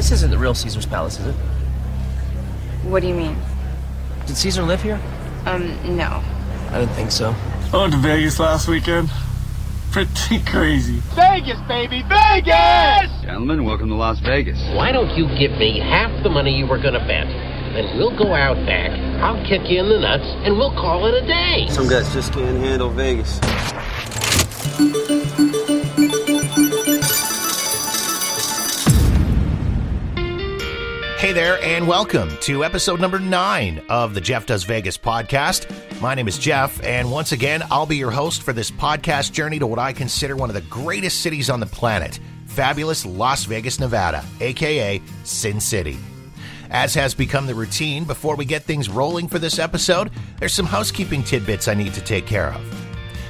this isn't the real Caesar's Palace, is it? What do you mean? Did Caesar live here? Um, no. I didn't think so. I went to Vegas last weekend. Pretty crazy. Vegas, baby, Vegas! Gentlemen, welcome to Las Vegas. Why don't you give me half the money you were gonna bet? Then we'll go out back, I'll kick you in the nuts, and we'll call it a day. Some guys just can't handle Vegas. Hey there, and welcome to episode number nine of the Jeff Does Vegas podcast. My name is Jeff, and once again, I'll be your host for this podcast journey to what I consider one of the greatest cities on the planet fabulous Las Vegas, Nevada, aka Sin City. As has become the routine, before we get things rolling for this episode, there's some housekeeping tidbits I need to take care of.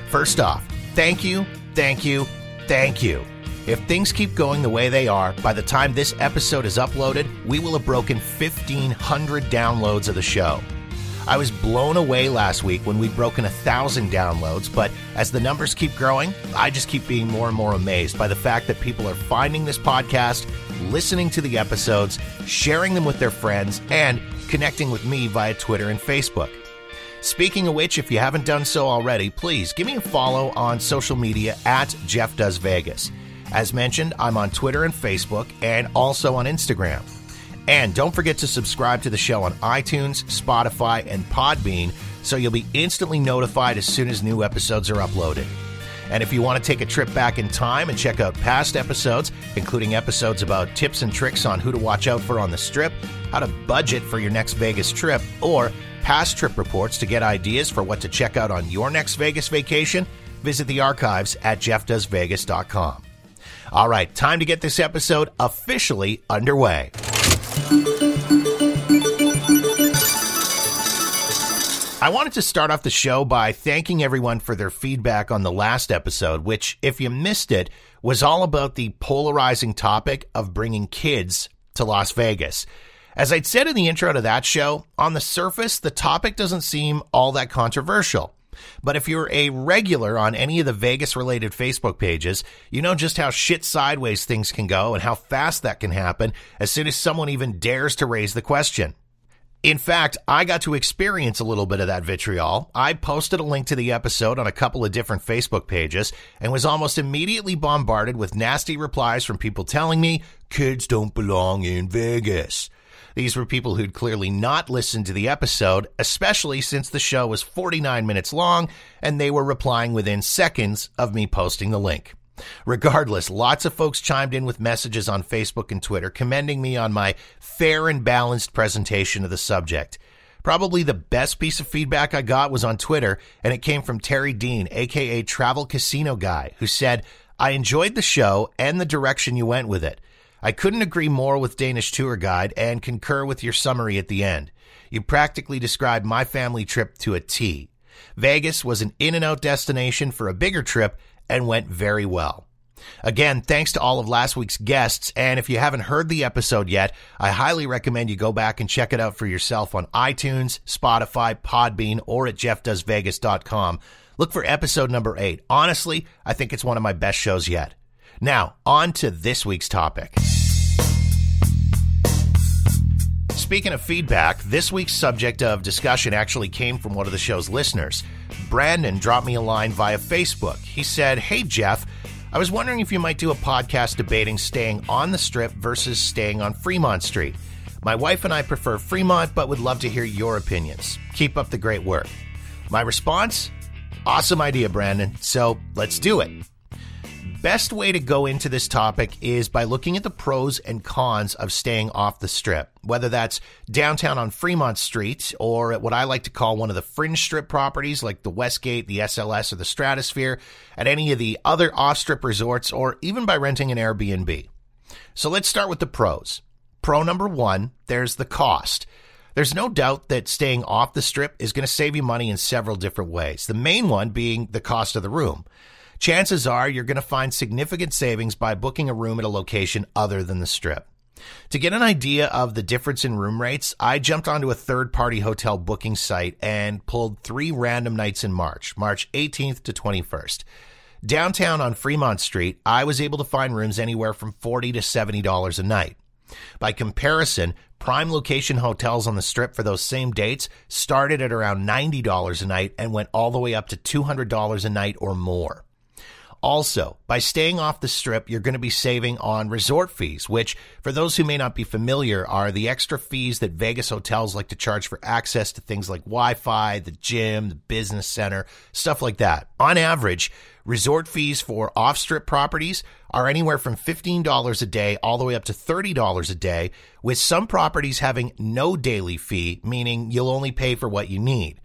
First off, thank you, thank you, thank you. If things keep going the way they are, by the time this episode is uploaded, we will have broken 1,500 downloads of the show. I was blown away last week when we'd broken a thousand downloads, but as the numbers keep growing, I just keep being more and more amazed by the fact that people are finding this podcast, listening to the episodes, sharing them with their friends, and connecting with me via Twitter and Facebook. Speaking of which, if you haven't done so already, please give me a follow on social media at Jeff Does Vegas. As mentioned, I'm on Twitter and Facebook and also on Instagram. And don't forget to subscribe to the show on iTunes, Spotify, and Podbean so you'll be instantly notified as soon as new episodes are uploaded. And if you want to take a trip back in time and check out past episodes, including episodes about tips and tricks on who to watch out for on the strip, how to budget for your next Vegas trip, or past trip reports to get ideas for what to check out on your next Vegas vacation, visit the archives at jeffdoesvegas.com. All right, time to get this episode officially underway. I wanted to start off the show by thanking everyone for their feedback on the last episode, which, if you missed it, was all about the polarizing topic of bringing kids to Las Vegas. As I'd said in the intro to that show, on the surface, the topic doesn't seem all that controversial. But if you're a regular on any of the Vegas related Facebook pages, you know just how shit sideways things can go and how fast that can happen as soon as someone even dares to raise the question. In fact, I got to experience a little bit of that vitriol. I posted a link to the episode on a couple of different Facebook pages and was almost immediately bombarded with nasty replies from people telling me kids don't belong in Vegas. These were people who'd clearly not listened to the episode, especially since the show was 49 minutes long and they were replying within seconds of me posting the link. Regardless, lots of folks chimed in with messages on Facebook and Twitter commending me on my fair and balanced presentation of the subject. Probably the best piece of feedback I got was on Twitter, and it came from Terry Dean, aka Travel Casino Guy, who said, I enjoyed the show and the direction you went with it. I couldn't agree more with Danish Tour Guide and concur with your summary at the end. You practically described my family trip to a T. Vegas was an in and out destination for a bigger trip and went very well. Again, thanks to all of last week's guests. And if you haven't heard the episode yet, I highly recommend you go back and check it out for yourself on iTunes, Spotify, Podbean, or at jeffdoesvegas.com. Look for episode number eight. Honestly, I think it's one of my best shows yet. Now, on to this week's topic. Speaking of feedback, this week's subject of discussion actually came from one of the show's listeners. Brandon dropped me a line via Facebook. He said, Hey, Jeff, I was wondering if you might do a podcast debating staying on the strip versus staying on Fremont Street. My wife and I prefer Fremont, but would love to hear your opinions. Keep up the great work. My response? Awesome idea, Brandon. So let's do it best way to go into this topic is by looking at the pros and cons of staying off the strip, whether that's downtown on Fremont Street or at what I like to call one of the fringe strip properties like the Westgate, the SLS, or the Stratosphere, at any of the other off strip resorts, or even by renting an Airbnb. So let's start with the pros. Pro number one there's the cost. There's no doubt that staying off the strip is going to save you money in several different ways. The main one being the cost of the room chances are you're going to find significant savings by booking a room at a location other than the strip. To get an idea of the difference in room rates, I jumped onto a third party hotel booking site and pulled three random nights in March, March 18th to 21st. Downtown on Fremont Street, I was able to find rooms anywhere from 40 to $70 a night. By comparison, prime location hotels on the strip for those same dates started at around $90 a night and went all the way up to $200 a night or more. Also, by staying off the strip, you're going to be saving on resort fees, which, for those who may not be familiar, are the extra fees that Vegas hotels like to charge for access to things like Wi Fi, the gym, the business center, stuff like that. On average, resort fees for off strip properties are anywhere from $15 a day all the way up to $30 a day, with some properties having no daily fee, meaning you'll only pay for what you need.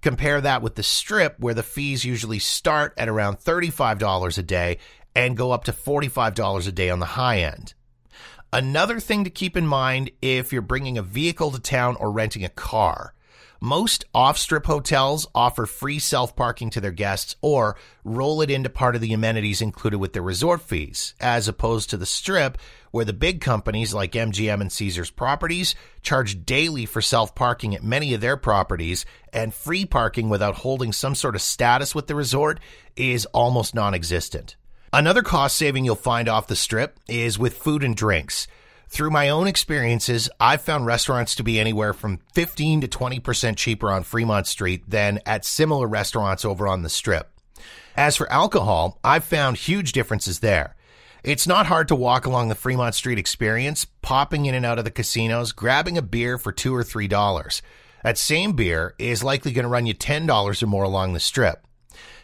Compare that with the strip, where the fees usually start at around $35 a day and go up to $45 a day on the high end. Another thing to keep in mind if you're bringing a vehicle to town or renting a car. Most off strip hotels offer free self parking to their guests or roll it into part of the amenities included with their resort fees, as opposed to the strip, where the big companies like MGM and Caesars Properties charge daily for self parking at many of their properties, and free parking without holding some sort of status with the resort is almost non existent. Another cost saving you'll find off the strip is with food and drinks. Through my own experiences, I've found restaurants to be anywhere from 15 to 20% cheaper on Fremont Street than at similar restaurants over on the strip. As for alcohol, I've found huge differences there. It's not hard to walk along the Fremont Street experience, popping in and out of the casinos, grabbing a beer for two or three dollars. That same beer is likely going to run you $10 or more along the strip.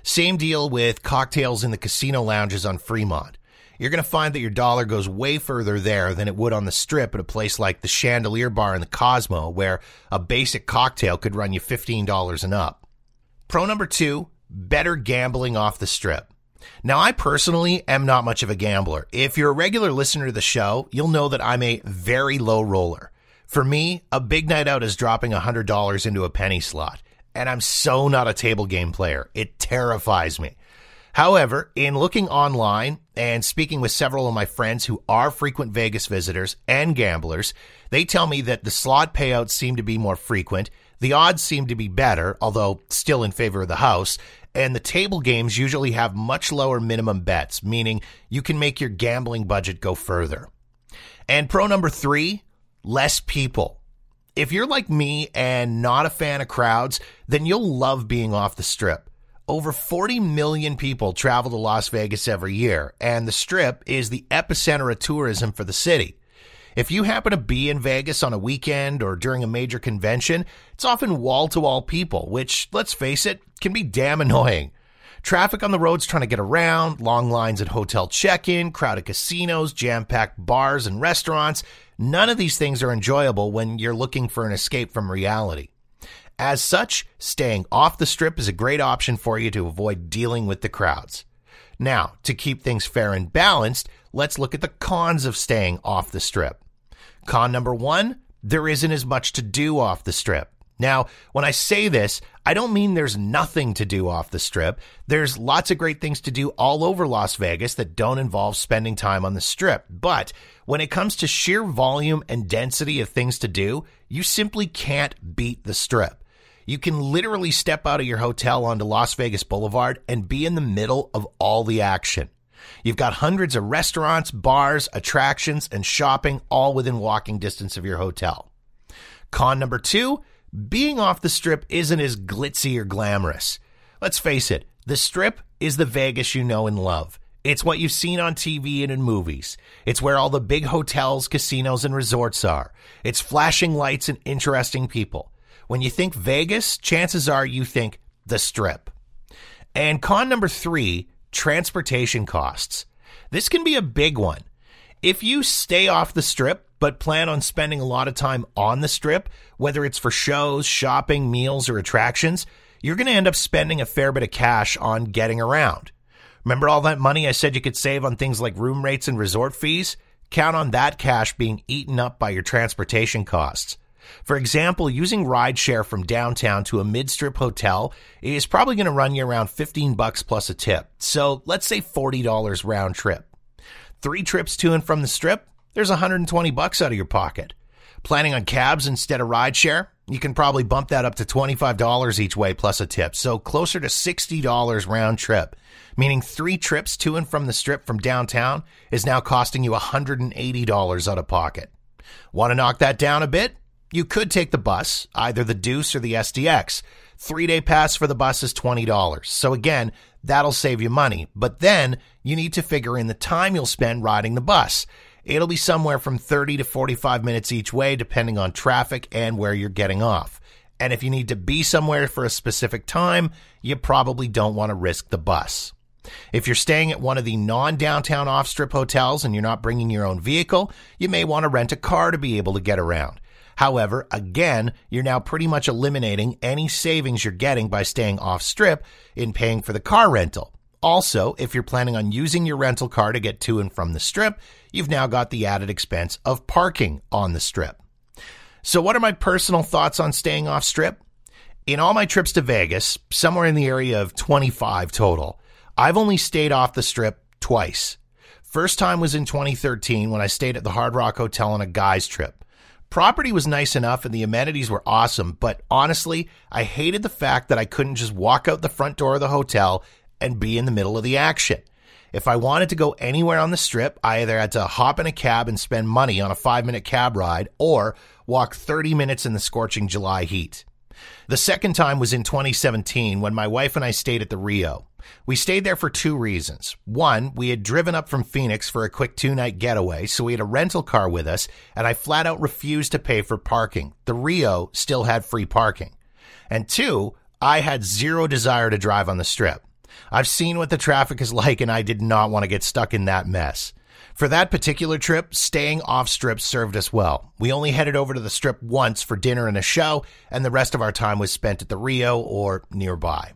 Same deal with cocktails in the casino lounges on Fremont you're going to find that your dollar goes way further there than it would on the strip at a place like the Chandelier Bar in the Cosmo, where a basic cocktail could run you $15 and up. Pro number two better gambling off the strip. Now, I personally am not much of a gambler. If you're a regular listener to the show, you'll know that I'm a very low roller. For me, a big night out is dropping $100 into a penny slot. And I'm so not a table game player. It terrifies me. However, in looking online and speaking with several of my friends who are frequent Vegas visitors and gamblers, they tell me that the slot payouts seem to be more frequent, the odds seem to be better, although still in favor of the house, and the table games usually have much lower minimum bets, meaning you can make your gambling budget go further. And pro number three, less people. If you're like me and not a fan of crowds, then you'll love being off the strip. Over 40 million people travel to Las Vegas every year, and the Strip is the epicenter of tourism for the city. If you happen to be in Vegas on a weekend or during a major convention, it's often wall to wall people, which, let's face it, can be damn annoying. Traffic on the roads trying to get around, long lines at hotel check in, crowded casinos, jam packed bars and restaurants. None of these things are enjoyable when you're looking for an escape from reality. As such, staying off the strip is a great option for you to avoid dealing with the crowds. Now, to keep things fair and balanced, let's look at the cons of staying off the strip. Con number one, there isn't as much to do off the strip. Now, when I say this, I don't mean there's nothing to do off the strip. There's lots of great things to do all over Las Vegas that don't involve spending time on the strip. But when it comes to sheer volume and density of things to do, you simply can't beat the strip. You can literally step out of your hotel onto Las Vegas Boulevard and be in the middle of all the action. You've got hundreds of restaurants, bars, attractions, and shopping all within walking distance of your hotel. Con number two, being off the strip isn't as glitzy or glamorous. Let's face it, the strip is the Vegas you know and love. It's what you've seen on TV and in movies. It's where all the big hotels, casinos, and resorts are. It's flashing lights and interesting people. When you think Vegas, chances are you think the strip. And con number three, transportation costs. This can be a big one. If you stay off the strip, but plan on spending a lot of time on the strip, whether it's for shows, shopping, meals, or attractions, you're going to end up spending a fair bit of cash on getting around. Remember all that money I said you could save on things like room rates and resort fees? Count on that cash being eaten up by your transportation costs. For example, using rideshare from downtown to a mid-strip hotel is probably going to run you around 15 bucks plus a tip. So let's say $40 round trip. Three trips to and from the strip, there's 120 bucks out of your pocket. Planning on cabs instead of rideshare? You can probably bump that up to $25 each way plus a tip. So closer to $60 round trip, meaning three trips to and from the strip from downtown is now costing you $180 out of pocket. Want to knock that down a bit? You could take the bus, either the Deuce or the SDX. Three day pass for the bus is $20. So again, that'll save you money. But then you need to figure in the time you'll spend riding the bus. It'll be somewhere from 30 to 45 minutes each way, depending on traffic and where you're getting off. And if you need to be somewhere for a specific time, you probably don't want to risk the bus. If you're staying at one of the non downtown off strip hotels and you're not bringing your own vehicle, you may want to rent a car to be able to get around. However, again, you're now pretty much eliminating any savings you're getting by staying off strip in paying for the car rental. Also, if you're planning on using your rental car to get to and from the strip, you've now got the added expense of parking on the strip. So, what are my personal thoughts on staying off strip? In all my trips to Vegas, somewhere in the area of 25 total, I've only stayed off the strip twice. First time was in 2013 when I stayed at the Hard Rock Hotel on a guy's trip. Property was nice enough and the amenities were awesome, but honestly, I hated the fact that I couldn't just walk out the front door of the hotel and be in the middle of the action. If I wanted to go anywhere on the strip, I either had to hop in a cab and spend money on a five minute cab ride or walk 30 minutes in the scorching July heat. The second time was in 2017 when my wife and I stayed at the Rio. We stayed there for two reasons. One, we had driven up from Phoenix for a quick two night getaway, so we had a rental car with us, and I flat out refused to pay for parking. The Rio still had free parking. And two, I had zero desire to drive on the strip. I've seen what the traffic is like, and I did not want to get stuck in that mess. For that particular trip, staying off strip served us well. We only headed over to the strip once for dinner and a show, and the rest of our time was spent at the Rio or nearby.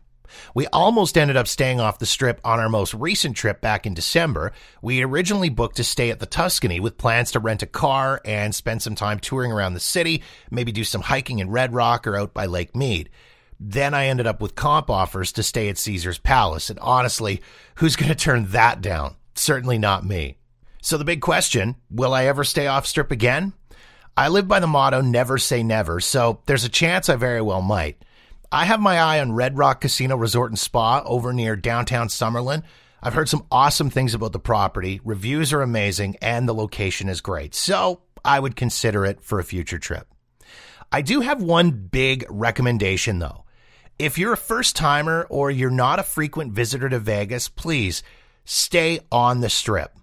We almost ended up staying off the strip on our most recent trip back in December. We originally booked to stay at the Tuscany with plans to rent a car and spend some time touring around the city, maybe do some hiking in Red Rock or out by Lake Mead. Then I ended up with comp offers to stay at Caesar's Palace. And honestly, who's going to turn that down? Certainly not me. So the big question will I ever stay off strip again? I live by the motto never say never, so there's a chance I very well might. I have my eye on Red Rock Casino Resort and Spa over near downtown Summerlin. I've heard some awesome things about the property. Reviews are amazing and the location is great. So I would consider it for a future trip. I do have one big recommendation though. If you're a first timer or you're not a frequent visitor to Vegas, please stay on the strip.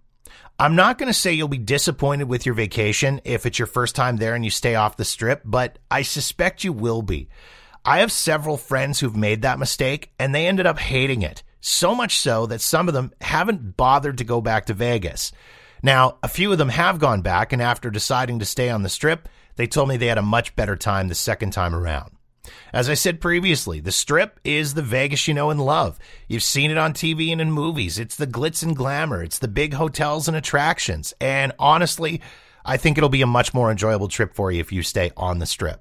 I'm not going to say you'll be disappointed with your vacation if it's your first time there and you stay off the strip, but I suspect you will be. I have several friends who've made that mistake and they ended up hating it. So much so that some of them haven't bothered to go back to Vegas. Now, a few of them have gone back, and after deciding to stay on the strip, they told me they had a much better time the second time around. As I said previously, the strip is the Vegas you know and love. You've seen it on TV and in movies. It's the glitz and glamour. It's the big hotels and attractions. And honestly, I think it'll be a much more enjoyable trip for you if you stay on the strip.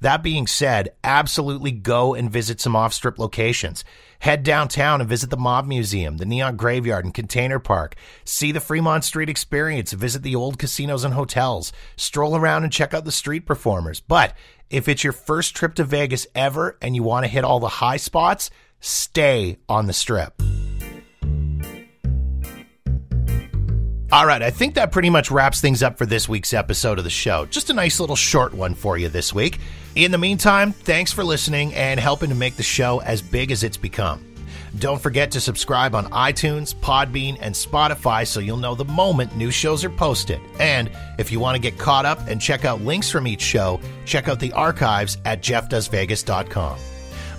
That being said, absolutely go and visit some off strip locations. Head downtown and visit the Mob Museum, the Neon Graveyard, and Container Park. See the Fremont Street Experience. Visit the old casinos and hotels. Stroll around and check out the street performers. But if it's your first trip to Vegas ever and you want to hit all the high spots, stay on the strip. All right, I think that pretty much wraps things up for this week's episode of the show. Just a nice little short one for you this week. In the meantime, thanks for listening and helping to make the show as big as it's become. Don't forget to subscribe on iTunes, Podbean, and Spotify so you'll know the moment new shows are posted. And if you want to get caught up and check out links from each show, check out the archives at jeffdoesvegas.com.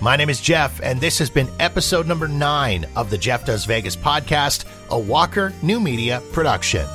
My name is Jeff, and this has been episode number nine of the Jeff Does Vegas podcast, a Walker New Media production.